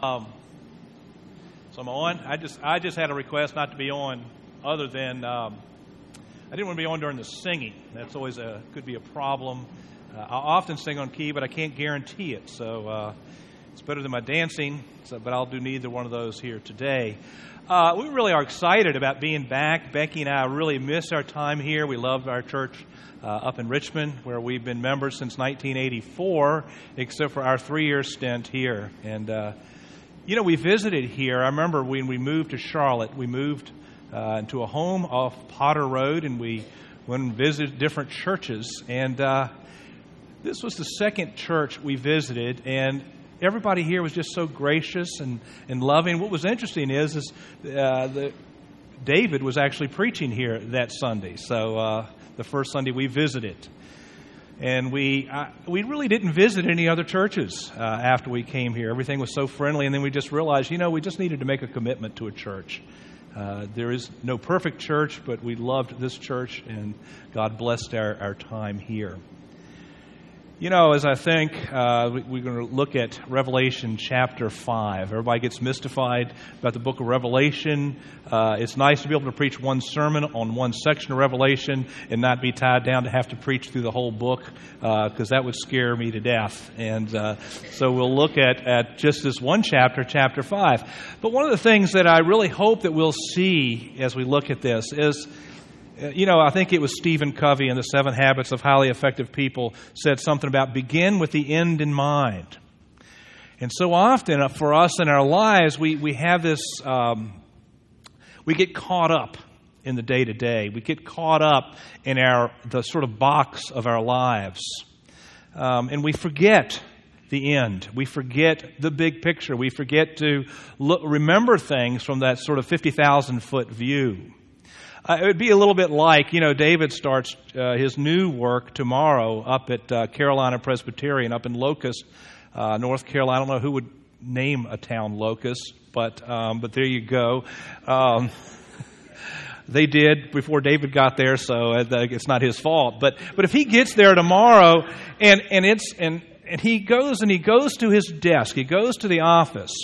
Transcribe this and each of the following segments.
Um, so I'm on. I just I just had a request not to be on, other than um, I didn't want to be on during the singing. That's always a could be a problem. Uh, I often sing on key, but I can't guarantee it. So uh, it's better than my dancing. So, but I'll do neither one of those here today. Uh, we really are excited about being back. Becky and I really miss our time here. We love our church uh, up in Richmond, where we've been members since 1984, except for our three-year stint here. And uh, you know, we visited here. I remember when we moved to Charlotte, we moved uh, into a home off Potter Road, and we went and visited different churches. And uh, this was the second church we visited, and everybody here was just so gracious and, and loving. What was interesting is, is uh, the, David was actually preaching here that Sunday. So uh, the first Sunday we visited and we uh, we really didn't visit any other churches uh, after we came here. Everything was so friendly, and then we just realized, you know, we just needed to make a commitment to a church. Uh, there is no perfect church, but we loved this church, and God blessed our, our time here. You know, as I think, uh, we, are going to look at Revelation chapter 5. Everybody gets mystified about the book of Revelation. Uh, it's nice to be able to preach one sermon on one section of Revelation and not be tied down to have to preach through the whole book, because uh, that would scare me to death. And uh, so we'll look at, at just this one chapter, chapter 5. But one of the things that I really hope that we'll see as we look at this is you know, I think it was Stephen Covey in The Seven Habits of Highly Effective People said something about begin with the end in mind. And so often uh, for us in our lives, we, we have this, um, we get caught up in the day to day. We get caught up in our, the sort of box of our lives. Um, and we forget the end. We forget the big picture. We forget to look, remember things from that sort of 50,000 foot view. Uh, it would be a little bit like, you know, David starts uh, his new work tomorrow up at uh, Carolina Presbyterian up in Locust, uh, North Carolina. I don't know who would name a town Locust, but, um, but there you go. Um, they did before David got there, so uh, it's not his fault. But, but if he gets there tomorrow and, and, it's, and, and he goes and he goes to his desk, he goes to the office,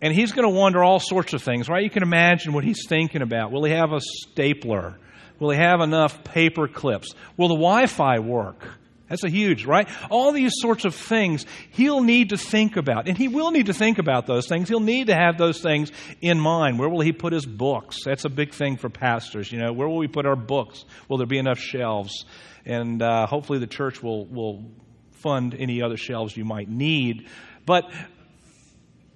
and he's going to wonder all sorts of things, right? You can imagine what he's thinking about. Will he have a stapler? Will he have enough paper clips? Will the Wi Fi work? That's a huge, right? All these sorts of things he'll need to think about. And he will need to think about those things. He'll need to have those things in mind. Where will he put his books? That's a big thing for pastors. You know, where will we put our books? Will there be enough shelves? And uh, hopefully the church will, will fund any other shelves you might need. But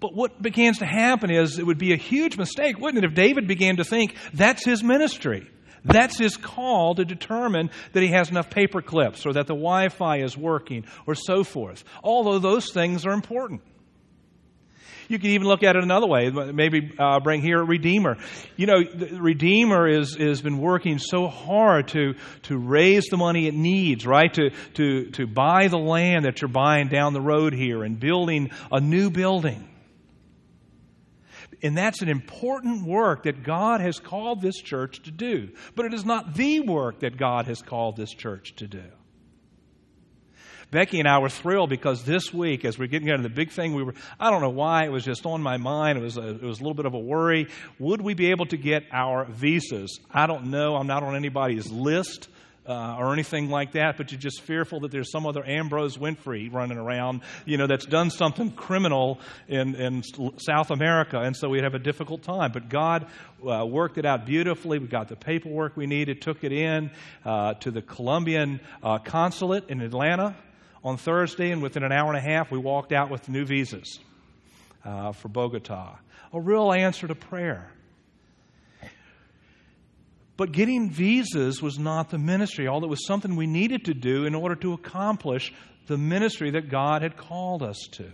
but what begins to happen is it would be a huge mistake, wouldn't it, if David began to think that's his ministry. That's his call to determine that he has enough paper clips or that the Wi Fi is working or so forth. Although those things are important. You can even look at it another way. Maybe uh, bring here a Redeemer. You know, the Redeemer is, has been working so hard to, to raise the money it needs, right? To, to, to buy the land that you're buying down the road here and building a new building. And that's an important work that God has called this church to do. But it is not the work that God has called this church to do. Becky and I were thrilled because this week, as we're getting into the big thing, we were, I don't know why, it was just on my mind. It was, a, it was a little bit of a worry. Would we be able to get our visas? I don't know. I'm not on anybody's list uh, or anything like that, but you're just fearful that there's some other Ambrose Winfrey running around, you know, that's done something criminal in, in South America, and so we'd have a difficult time. But God uh, worked it out beautifully. We got the paperwork we needed, took it in uh, to the Colombian uh, consulate in Atlanta on Thursday, and within an hour and a half, we walked out with new visas uh, for Bogota. A real answer to prayer. But getting visas was not the ministry. Although it was something we needed to do in order to accomplish the ministry that God had called us to.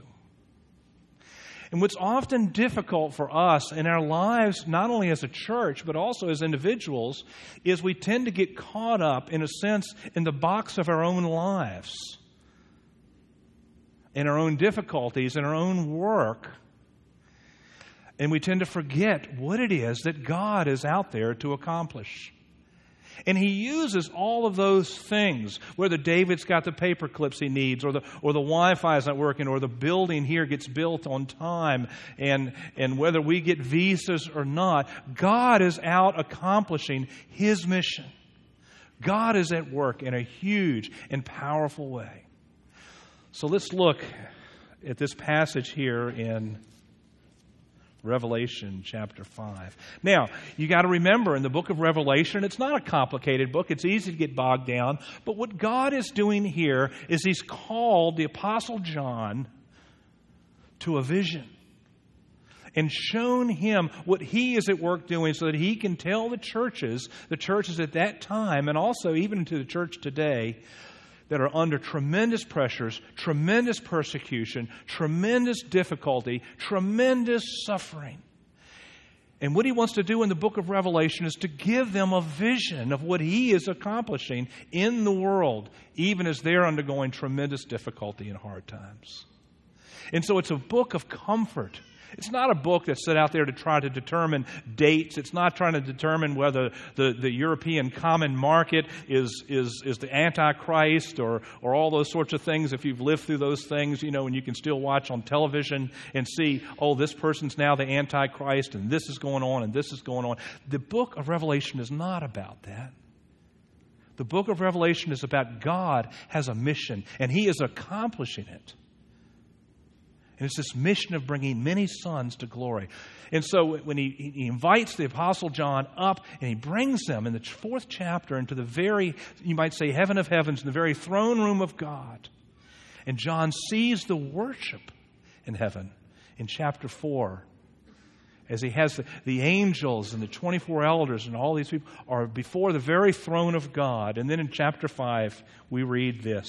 And what's often difficult for us in our lives, not only as a church, but also as individuals, is we tend to get caught up, in a sense, in the box of our own lives, in our own difficulties, in our own work and we tend to forget what it is that God is out there to accomplish. And he uses all of those things, whether David's got the paper clips he needs, or the, or the Wi Fi is not working, or the building here gets built on time, and, and whether we get visas or not, God is out accomplishing his mission. God is at work in a huge and powerful way. So let's look at this passage here in Revelation chapter 5. Now, you got to remember in the book of Revelation, it's not a complicated book. It's easy to get bogged down. But what God is doing here is He's called the Apostle John to a vision and shown him what he is at work doing so that he can tell the churches, the churches at that time, and also even to the church today, that are under tremendous pressures, tremendous persecution, tremendous difficulty, tremendous suffering. And what he wants to do in the book of Revelation is to give them a vision of what he is accomplishing in the world, even as they're undergoing tremendous difficulty and hard times. And so it's a book of comfort it's not a book that's set out there to try to determine dates. It's not trying to determine whether the, the European common market is, is, is the Antichrist or, or all those sorts of things. If you've lived through those things, you know, and you can still watch on television and see, oh, this person's now the Antichrist and this is going on and this is going on. The book of Revelation is not about that. The book of Revelation is about God has a mission and He is accomplishing it. And it's this mission of bringing many sons to glory. And so when he, he invites the Apostle John up and he brings them in the fourth chapter into the very, you might say, heaven of heavens, in the very throne room of God. And John sees the worship in heaven in chapter 4 as he has the, the, angels and the 24 elders and all these people are before the very throne of God. And then in chapter 5, we read this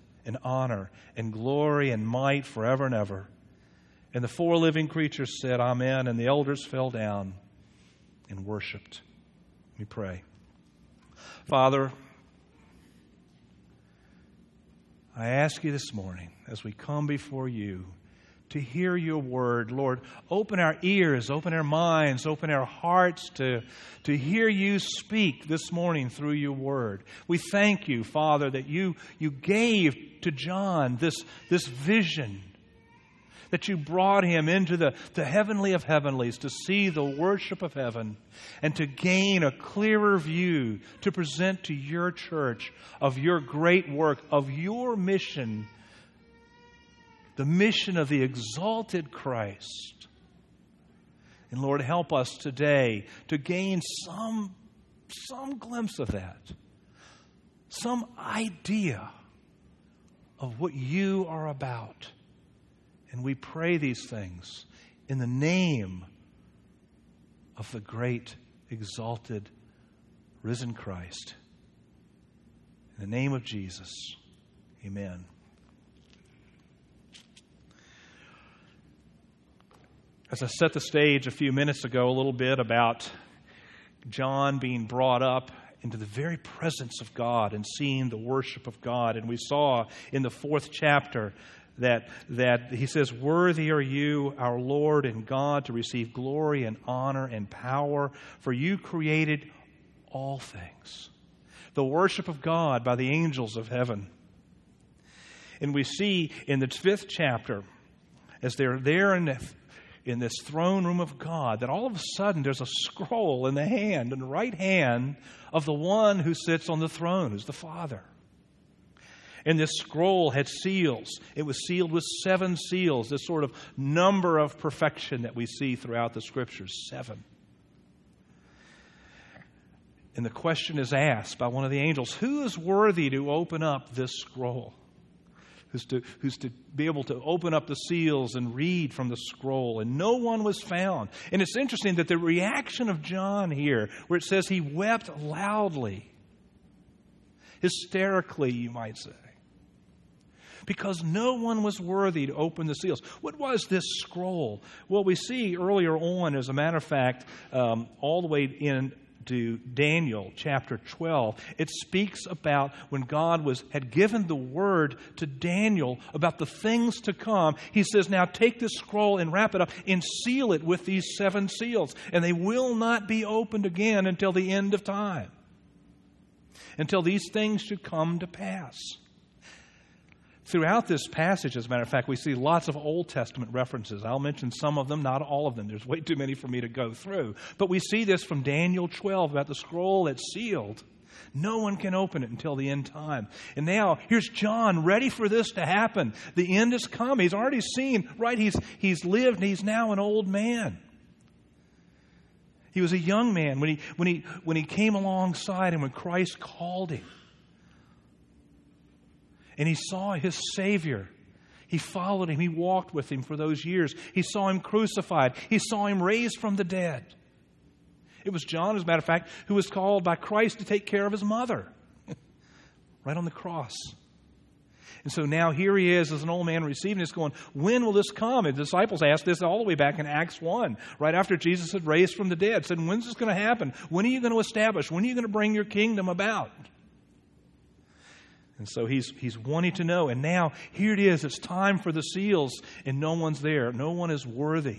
and honor and glory and might forever and ever. And the four living creatures said, Amen. And the elders fell down and worshiped. We pray. Father, I ask you this morning as we come before you to hear your word. Lord, open our ears, open our minds, open our hearts to, to hear you speak this morning through your word. We thank you, Father, that you, you gave to John this, this vision, that you brought him into the, the heavenly of heavenlies to see the worship of heaven and to gain a clearer view to present to your church of your great work, of your mission the mission of the exalted Christ. And Lord, help us today to gain some, some glimpse of that, some idea of what you are about. And we pray these things in the name of the great, exalted, risen Christ. In the name of Jesus, amen. As I set the stage a few minutes ago, a little bit about John being brought up into the very presence of God and seeing the worship of God. And we saw in the fourth chapter that, that he says, Worthy are you, our Lord and God, to receive glory and honor and power, for you created all things. The worship of God by the angels of heaven. And we see in the fifth chapter, as they're there in the in this throne room of God that all of a sudden there's a scroll in the hand, in the right hand of the one who sits on the throne, who's the Father. And this scroll had seals. It was sealed with seven seals, this sort of number of perfection that we see throughout the scriptures seven. And the question is asked by one of the angels Who is worthy to open up this scroll? Who's to, who's to be able to open up the seals and read from the scroll. And no one was found. And it's interesting that the reaction of John here, where it says he wept loudly, hysterically, you might say, because no one was worthy to open the seals. What was this scroll? Well, we see earlier on, as a matter of fact, um, all the way in to Daniel chapter 12, it speaks about when God was, had given the word to Daniel about the things to come. He says, Now take this scroll and wrap it up and seal it with these seven seals, and they will not be opened again until the end of time, until these things should come to pass. Throughout this passage, as a matter of fact, we see lots of Old Testament references. I'll mention some of them, not all of them. There's way too many for me to go through. But we see this from Daniel 12 about the scroll that's sealed. No one can open it until the end time. And now, here's John ready for this to happen. The end has come. He's already seen, right? He's, he's lived, and he's now an old man. He was a young man when he, when, he, when he came alongside and when Christ called him and he saw his Savior. He followed him. He walked with him for those years. He saw him crucified. He saw him raised from the dead. It was John, as a matter of fact, who was called by Christ to take care of his mother right on the cross. And so now here he is as an old man receiving this, going, When will this come? And the disciples asked this all the way back in Acts 1, right after Jesus had raised from the dead. Said, When's this going to happen? When are you going to establish? When are you going to bring your kingdom about? And so he's, he's wanting to know. And now, here it is. It's time for the seals, and no one's there. No one is worthy.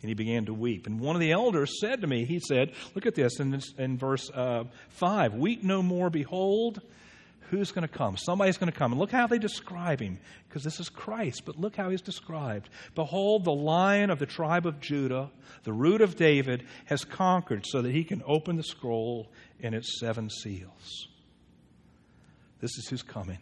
And he began to weep. And one of the elders said to me, He said, Look at this in, this, in verse uh, 5 Weep no more, behold, who's going to come? Somebody's going to come. And look how they describe him, because this is Christ, but look how he's described. Behold, the lion of the tribe of Judah, the root of David, has conquered so that he can open the scroll and its seven seals. This is who's coming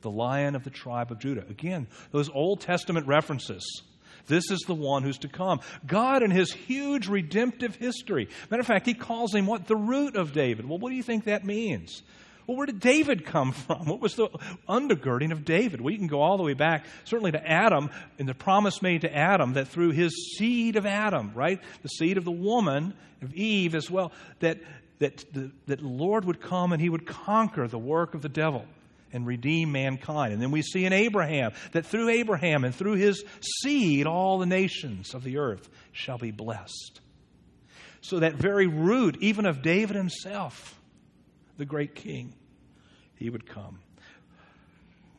the lion of the tribe of Judah. Again, those Old Testament references. This is the one who's to come. God in his huge redemptive history. Matter of fact, he calls him what? The root of David. Well, what do you think that means? Well, where did David come from? What was the undergirding of David? You can go all the way back, certainly to Adam, and the promise made to Adam that through his seed of Adam, right? The seed of the woman, of Eve as well, that that the, that Lord would come and he would conquer the work of the devil and redeem mankind. And then we see in Abraham that through Abraham and through his seed, all the nations of the earth shall be blessed. So that very root, even of David himself, the great king, he would come.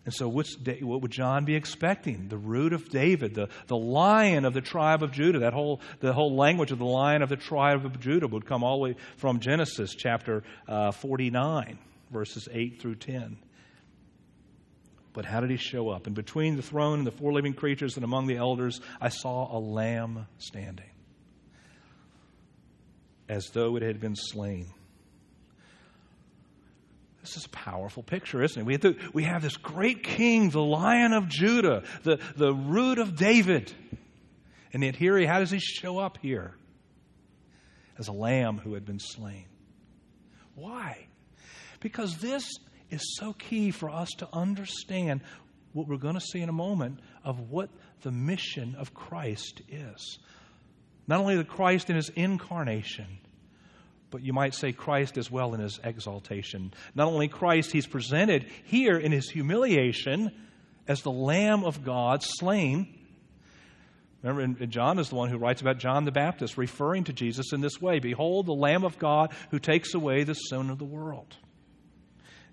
And so, what would John be expecting? The root of David, the, the lion of the tribe of Judah. That whole, the whole language of the lion of the tribe of Judah would come all the way from Genesis chapter uh, 49, verses 8 through 10. But how did he show up? And between the throne and the four living creatures and among the elders, I saw a lamb standing, as though it had been slain this is a powerful picture, isn't it? We have, we have this great king, the lion of Judah, the, the root of David. And yet, here, he, how does he show up here? As a lamb who had been slain. Why? Because this is so key for us to understand what we're going to see in a moment of what the mission of Christ is. Not only the Christ in his incarnation, but you might say Christ as well in his exaltation. Not only Christ, he's presented here in his humiliation as the Lamb of God slain. Remember, John is the one who writes about John the Baptist, referring to Jesus in this way Behold, the Lamb of God who takes away the sin of the world.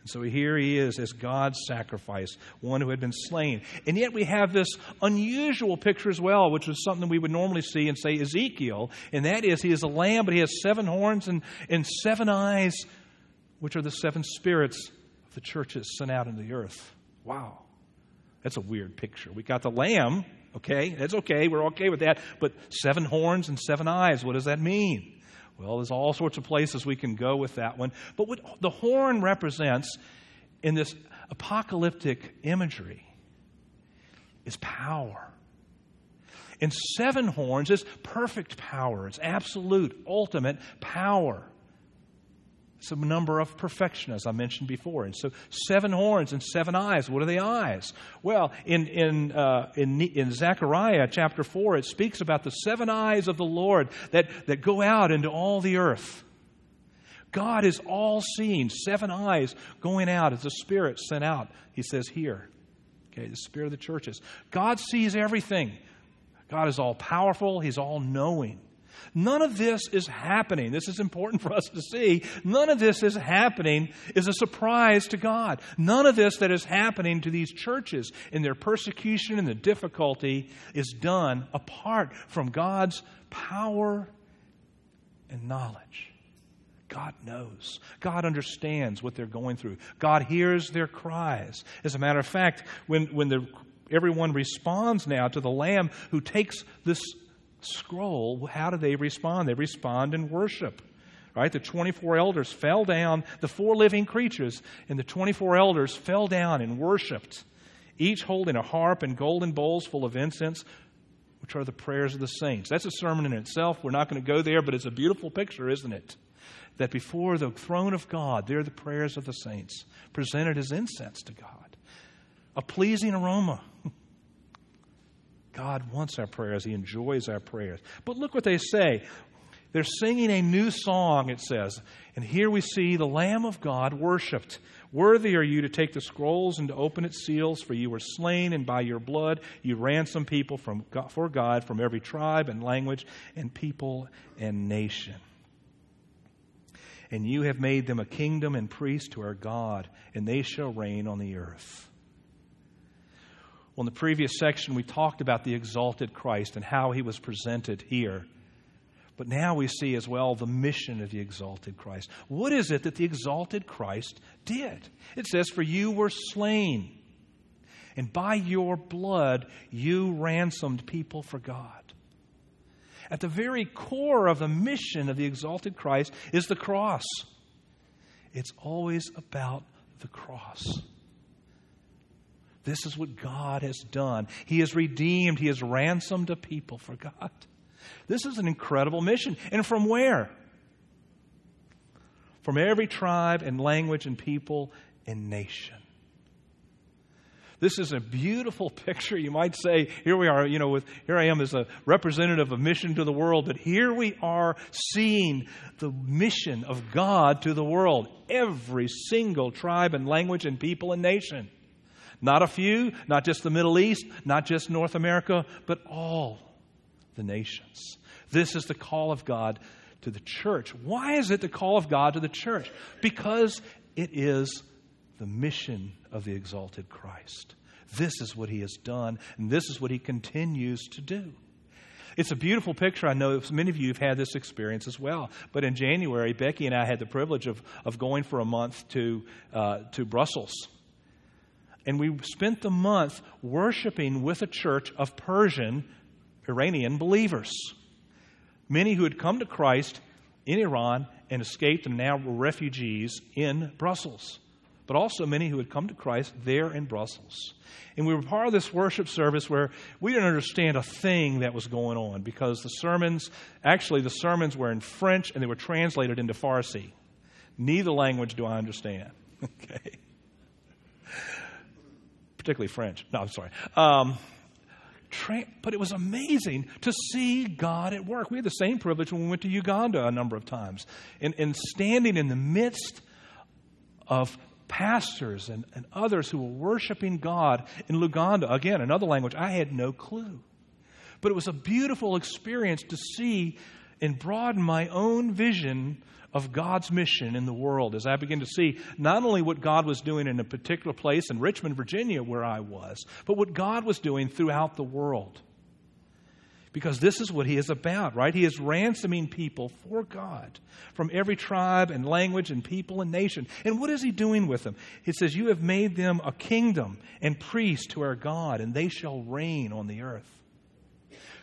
So here he is as God's sacrifice, one who had been slain. And yet we have this unusual picture as well, which is something we would normally see in, say, Ezekiel. And that is, he is a lamb, but he has seven horns and, and seven eyes, which are the seven spirits of the churches sent out into the earth. Wow. That's a weird picture. We got the lamb, okay? That's okay. We're okay with that. But seven horns and seven eyes, what does that mean? Well, there's all sorts of places we can go with that one. But what the horn represents in this apocalyptic imagery is power. And seven horns is perfect power, it's absolute, ultimate power. It's a number of perfection, as I mentioned before. And so, seven horns and seven eyes. What are the eyes? Well, in, in, uh, in, in Zechariah chapter 4, it speaks about the seven eyes of the Lord that, that go out into all the earth. God is all seeing, seven eyes going out as the Spirit sent out, he says here. Okay, the Spirit of the churches. God sees everything. God is all powerful, He's all knowing. None of this is happening. This is important for us to see. None of this is happening is a surprise to God. None of this that is happening to these churches in their persecution and the difficulty is done apart from God's power and knowledge. God knows. God understands what they're going through. God hears their cries. As a matter of fact, when, when the, everyone responds now to the Lamb who takes this scroll, how do they respond? They respond in worship. Right? The 24 elders fell down, the four living creatures, and the 24 elders fell down and worshiped, each holding a harp and golden bowls full of incense, which are the prayers of the saints. That's a sermon in itself. We're not going to go there, but it's a beautiful picture, isn't it? That before the throne of God, there are the prayers of the saints, presented as incense to God. A pleasing aroma. God wants our prayers, He enjoys our prayers. But look what they say. They're singing a new song, it says. And here we see the Lamb of God worshiped. Worthy are you to take the scrolls and to open its seals, for you were slain, and by your blood you ransomed people from for God from every tribe and language and people and nation. And you have made them a kingdom and priests to our God, and they shall reign on the earth. Well, in the previous section, we talked about the exalted Christ and how he was presented here. But now we see as well the mission of the exalted Christ. What is it that the exalted Christ did? It says, For you were slain, and by your blood you ransomed people for God. At the very core of the mission of the exalted Christ is the cross. It's always about the cross. This is what God has done. He has redeemed, He has ransomed a people for God. This is an incredible mission. And from where? From every tribe and language and people and nation. This is a beautiful picture. You might say, here we are, you know, with here I am as a representative of mission to the world, but here we are seeing the mission of God to the world. Every single tribe and language and people and nation. Not a few, not just the Middle East, not just North America, but all the nations. This is the call of God to the church. Why is it the call of God to the church? Because it is the mission of the exalted Christ. This is what he has done, and this is what he continues to do. It's a beautiful picture. I know many of you have had this experience as well. But in January, Becky and I had the privilege of, of going for a month to, uh, to Brussels and we spent the month worshiping with a church of Persian, Iranian believers. Many who had come to Christ in Iran and escaped and now were refugees in Brussels. but also many who had come to Christ there in Brussels. And we were part of this worship service where we didn't understand a thing that was going on because the sermons, actually, the sermons were in French and they were translated into Farsi. Neither language do I understand. Okay. Particularly French. No, I'm sorry. Um, tra- but it was amazing to see God at work. We had the same privilege when we went to Uganda a number of times. And, and standing in the midst of pastors and, and others who were worshiping God in Luganda, again, another language, I had no clue. But it was a beautiful experience to see and broaden my own vision of God's mission in the world as I began to see not only what God was doing in a particular place in Richmond, Virginia, where I was, but what God was doing throughout the world. Because this is what he is about, right? He is ransoming people for God from every tribe and language and people and nation. And what is he doing with them? He says, You have made them a kingdom and priests to our God, and they shall reign on the earth.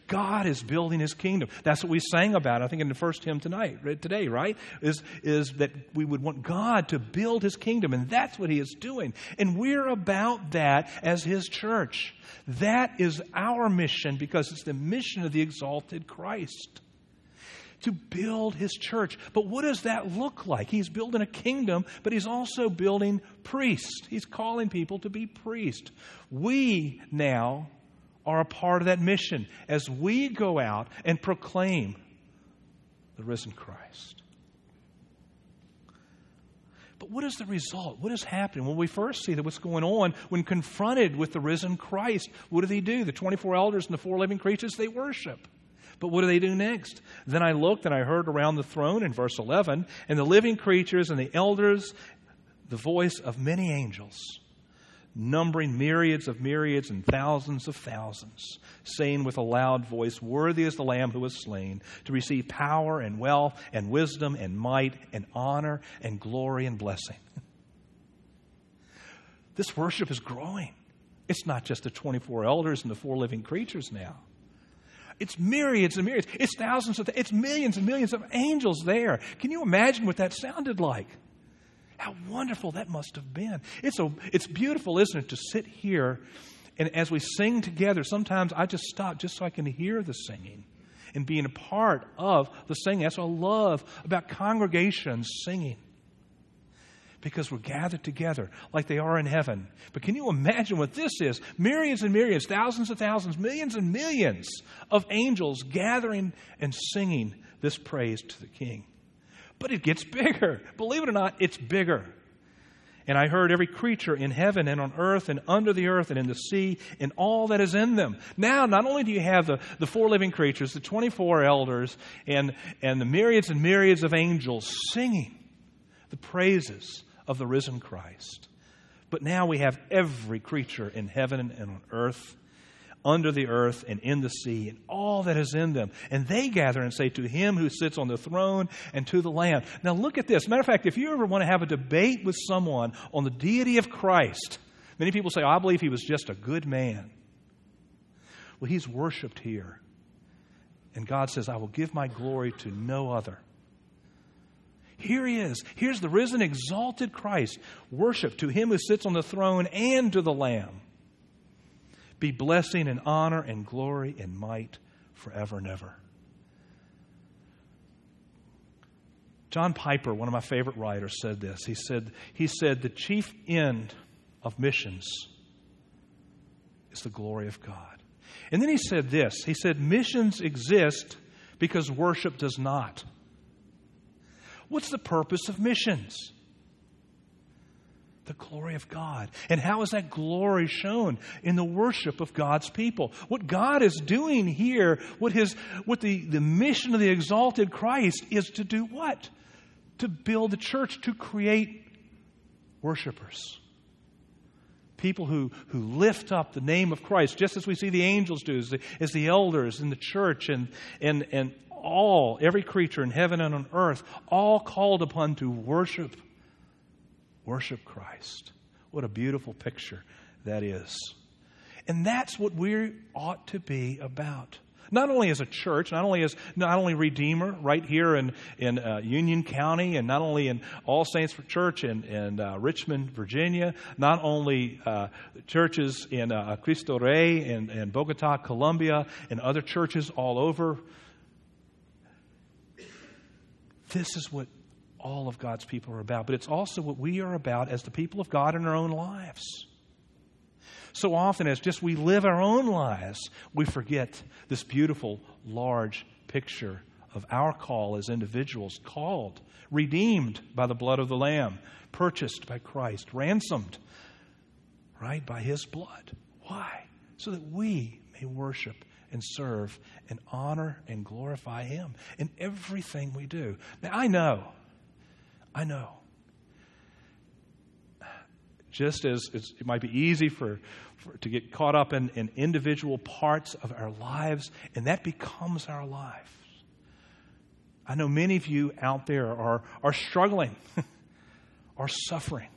God is building his kingdom. That's what we sang about, I think, in the first hymn tonight, today, right? Is, is that we would want God to build his kingdom, and that's what he is doing. And we're about that as his church. That is our mission because it's the mission of the exalted Christ to build his church. But what does that look like? He's building a kingdom, but he's also building priests. He's calling people to be priests. We now are a part of that mission as we go out and proclaim the risen Christ. But what is the result? What is happening? Well, we first see that what's going on when confronted with the risen Christ. What do they do? The 24 elders and the four living creatures, they worship. But what do they do next? Then I looked and I heard around the throne in verse 11, and the living creatures and the elders, the voice of many angels numbering myriads of myriads and thousands of thousands, saying with a loud voice, Worthy is the Lamb who was slain to receive power and wealth and wisdom and might and honor and glory and blessing. this worship is growing. It's not just the 24 elders and the four living creatures now. It's myriads and myriads. It's thousands of, it's millions and millions of angels there. Can you imagine what that sounded like? How wonderful that must have been. It's, a, it's beautiful, isn't it, to sit here and as we sing together, sometimes I just stop just so I can hear the singing and being a part of the singing. That's what I love about congregations singing. Because we're gathered together like they are in heaven. But can you imagine what this is? Myriads and myriads, thousands and thousands, millions and millions of angels gathering and singing this praise to the King. But it gets bigger. Believe it or not, it's bigger. And I heard every creature in heaven and on earth and under the earth and in the sea and all that is in them. Now, not only do you have the, the four living creatures, the 24 elders, and, and the myriads and myriads of angels singing the praises of the risen Christ, but now we have every creature in heaven and on earth under the earth and in the sea and all that is in them. And they gather and say to him who sits on the throne and to the Lamb. Now look at this. Matter of fact, if you ever want to have a debate with someone on the deity of Christ, many people say, oh, I believe he was just a good man. Well, he's worshiped here. And God says, I will give my glory to no other. Here he is. Here's the risen, exalted Christ. Worship to him who sits on the throne and to the Lamb be blessing and honor and glory and might forever and ever. John Piper, one of my favorite writers, said this. He said, he said, The chief end of missions is the glory of God. And then he said this He said, Missions exist because worship does not. What's the purpose of missions? The glory of God. And how is that glory shown? In the worship of God's people. What God is doing here, what, his, what the, the mission of the exalted Christ is to do what? To build the church, to create worshipers. People who, who lift up the name of Christ, just as we see the angels do, as the, as the elders in the church and, and, and all, every creature in heaven and on earth, all called upon to worship Worship Christ. What a beautiful picture that is. And that's what we ought to be about. Not only as a church, not only as not only Redeemer right here in in uh, Union County, and not only in All Saints Church in in uh, Richmond, Virginia, not only uh, churches in uh, Cristo Rey in, in Bogota, Colombia, and other churches all over. This is what all of God's people are about, but it's also what we are about as the people of God in our own lives. So often, as just we live our own lives, we forget this beautiful, large picture of our call as individuals, called, redeemed by the blood of the Lamb, purchased by Christ, ransomed, right, by His blood. Why? So that we may worship and serve and honor and glorify Him in everything we do. Now, I know, I know just as it might be easy for, for to get caught up in, in individual parts of our lives, and that becomes our life. I know many of you out there are, are struggling, are suffering.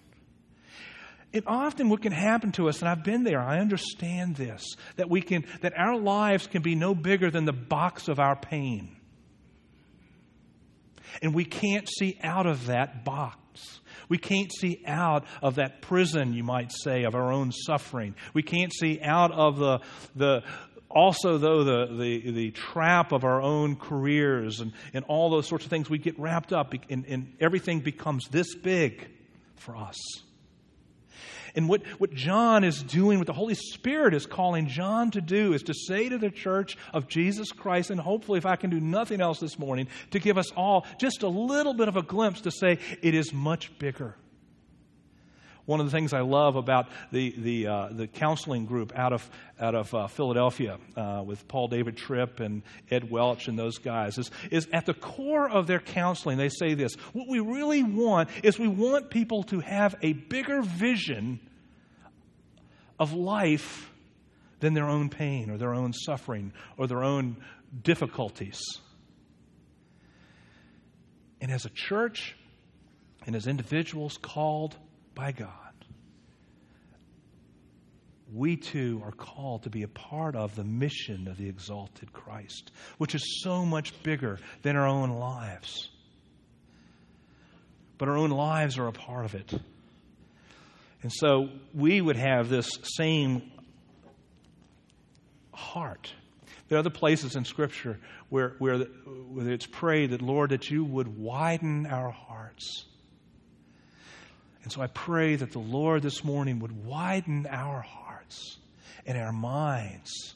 It often what can happen to us, and I've been there, I understand this, that we can that our lives can be no bigger than the box of our pain. And we can't see out of that box. We can't see out of that prison, you might say, of our own suffering. We can't see out of the, the also, though, the, the, the trap of our own careers and, and all those sorts of things, we get wrapped up and, and everything becomes this big for us. And what, what John is doing, what the Holy Spirit is calling John to do, is to say to the church of Jesus Christ, and hopefully, if I can do nothing else this morning, to give us all just a little bit of a glimpse to say it is much bigger. One of the things I love about the, the, uh, the counseling group out of, out of uh, Philadelphia uh, with Paul David Tripp and Ed Welch and those guys is, is at the core of their counseling, they say this what we really want is we want people to have a bigger vision of life than their own pain or their own suffering or their own difficulties. And as a church and as individuals called by God, we too are called to be a part of the mission of the exalted Christ, which is so much bigger than our own lives. But our own lives are a part of it. And so we would have this same heart. There are other places in Scripture where, where, where it's prayed that, Lord, that you would widen our hearts. And so I pray that the Lord this morning would widen our hearts and our minds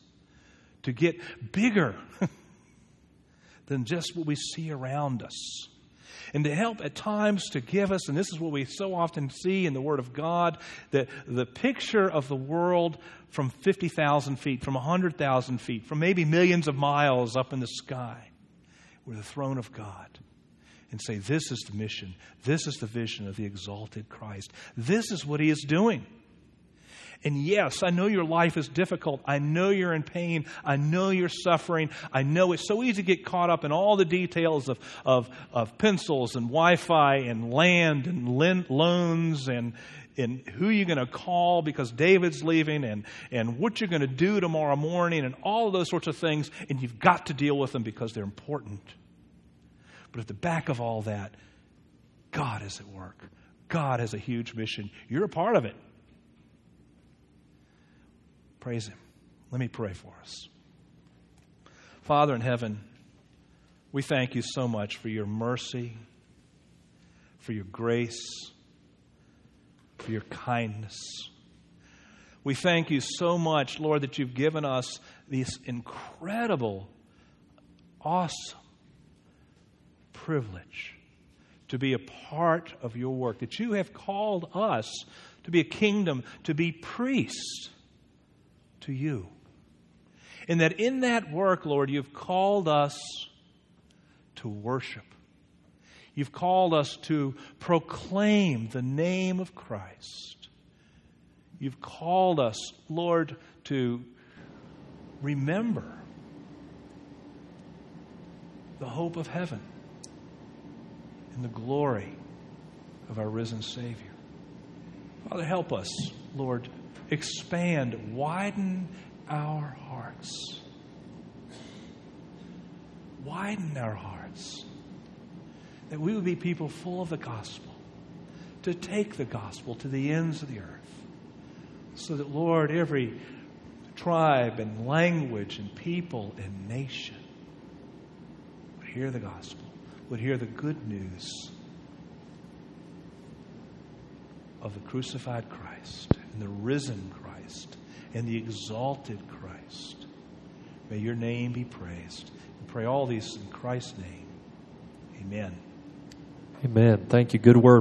to get bigger than just what we see around us and to help at times to give us, and this is what we so often see in the Word of God, that the picture of the world from 50,000 feet, from 100,000 feet, from maybe millions of miles up in the sky. We're the throne of God. And say, This is the mission. This is the vision of the exalted Christ. This is what He is doing. And yes, I know your life is difficult. I know you're in pain. I know you're suffering. I know it's so easy to get caught up in all the details of, of, of pencils and Wi Fi and land and loans and, and who you're going to call because David's leaving and, and what you're going to do tomorrow morning and all those sorts of things. And you've got to deal with them because they're important. But at the back of all that, God is at work. God has a huge mission. You're a part of it. Praise Him. Let me pray for us. Father in heaven, we thank you so much for your mercy, for your grace, for your kindness. We thank you so much, Lord, that you've given us this incredible, awesome privilege to be a part of your work, that you have called us to be a kingdom, to be priests to you. And that in that work, Lord, you've called us to worship. You've called us to proclaim the name of Christ. You've called us, Lord, to remember the hope of heaven and the glory of our risen Savior. Father, help us, Lord, expand, widen our hearts widen our hearts, that we would be people full of the gospel, to take the gospel to the ends of the earth, so that, Lord, every tribe and language and people and nation would hear the gospel, would hear the good news of the crucified Christ and the risen Christ and the exalted Christ. May your name be praised. We pray all these in Christ's name. Amen. Amen. Thank you. Good word.